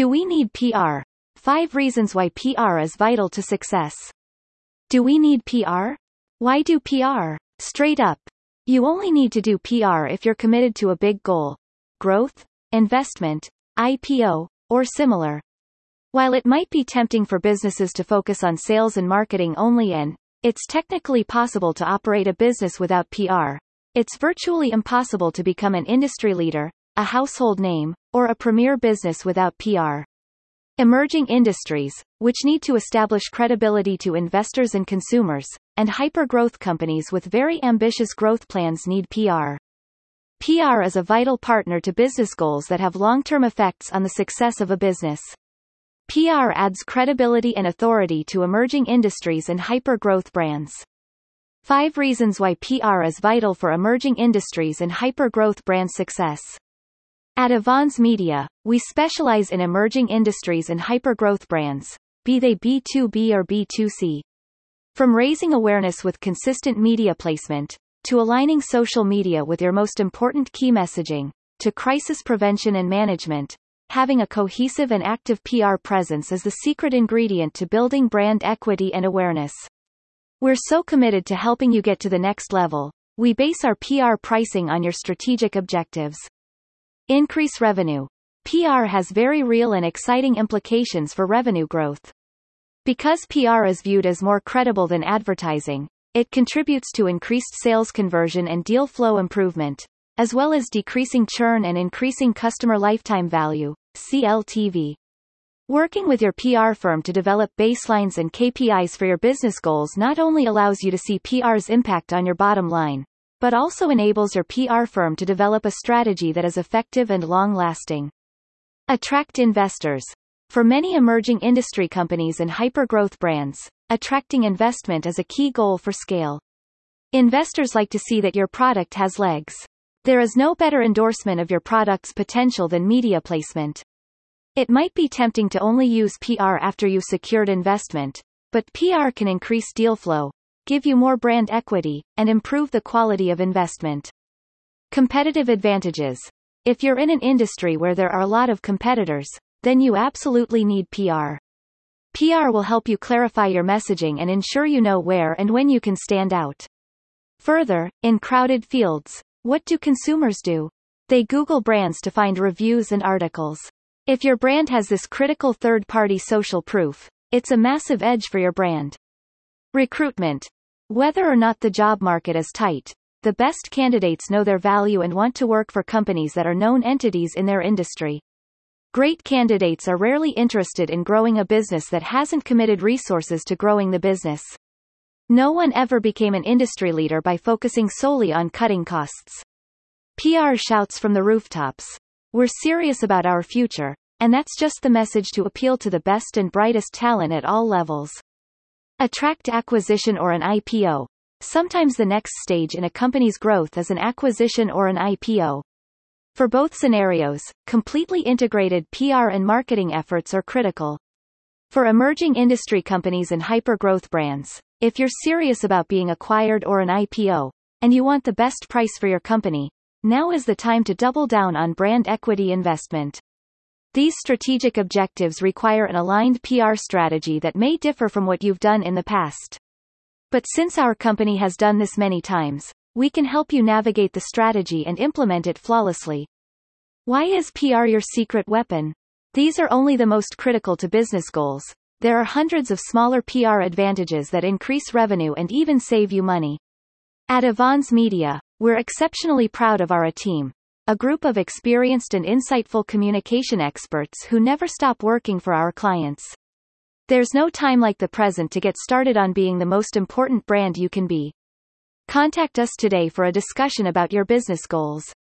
Do we need PR? 5 reasons why PR is vital to success. Do we need PR? Why do PR? Straight up. You only need to do PR if you're committed to a big goal. Growth, investment, IPO, or similar. While it might be tempting for businesses to focus on sales and marketing only and it's technically possible to operate a business without PR, it's virtually impossible to become an industry leader, a household name, or a premier business without PR. Emerging industries, which need to establish credibility to investors and consumers, and hyper-growth companies with very ambitious growth plans need PR. PR is a vital partner to business goals that have long-term effects on the success of a business. PR adds credibility and authority to emerging industries and hyper-growth brands. 5 reasons why PR is vital for emerging industries and hyper-growth brand success. At Avans Media, we specialize in emerging industries and hypergrowth brands, be they B2B or B2C. From raising awareness with consistent media placement, to aligning social media with your most important key messaging, to crisis prevention and management, having a cohesive and active PR presence is the secret ingredient to building brand equity and awareness. We're so committed to helping you get to the next level. We base our PR pricing on your strategic objectives. Increase revenue. PR has very real and exciting implications for revenue growth. Because PR is viewed as more credible than advertising, it contributes to increased sales conversion and deal flow improvement, as well as decreasing churn and increasing customer lifetime value, CLTV. Working with your PR firm to develop baselines and KPIs for your business goals not only allows you to see PR's impact on your bottom line, but also enables your PR firm to develop a strategy that is effective and long-lasting. Attract investors. For many emerging industry companies and hyper-growth brands, attracting investment is a key goal for scale. Investors like to see that your product has legs. There is no better endorsement of your product's potential than media placement. It might be tempting to only use PR after you've secured investment, but PR can increase deal flow, give you more brand equity, and improve the quality of investment. Competitive advantages. If you're in an industry where there are a lot of competitors, then you absolutely need PR. PR will help you clarify your messaging and ensure you know where and when you can stand out. Further, in crowded fields, what do consumers do? They Google brands to find reviews and articles. If your brand has this critical third-party social proof, it's a massive edge for your brand. Recruitment. Whether or not the job market is tight, the best candidates know their value and want to work for companies that are known entities in their industry. Great candidates are rarely interested in growing a business that hasn't committed resources to growing the business. No one ever became an industry leader by focusing solely on cutting costs. PR shouts from the rooftops. We're serious about our future, and that's just the message to appeal to the best and brightest talent at all levels. Attract acquisition or an IPO. Sometimes the next stage in a company's growth is an acquisition or an IPO. For both scenarios, completely integrated PR and marketing efforts are critical. For emerging industry companies and hyper-growth brands, if you're serious about being acquired or an IPO, and you want the best price for your company, now is the time to double down on brand equity investment. These strategic objectives require an aligned PR strategy that may differ from what you've done in the past. But since our company has done this many times, we can help you navigate the strategy and implement it flawlessly. Why is PR your secret weapon? These are only the most critical to business goals. There are hundreds of smaller PR advantages that increase revenue and even save you money. At Avans Media, we're exceptionally proud of our team, a group of experienced and insightful communication experts who never stop working for our clients. There's no time like the present to get started on being the most important brand you can be. Contact us today for a discussion about your business goals.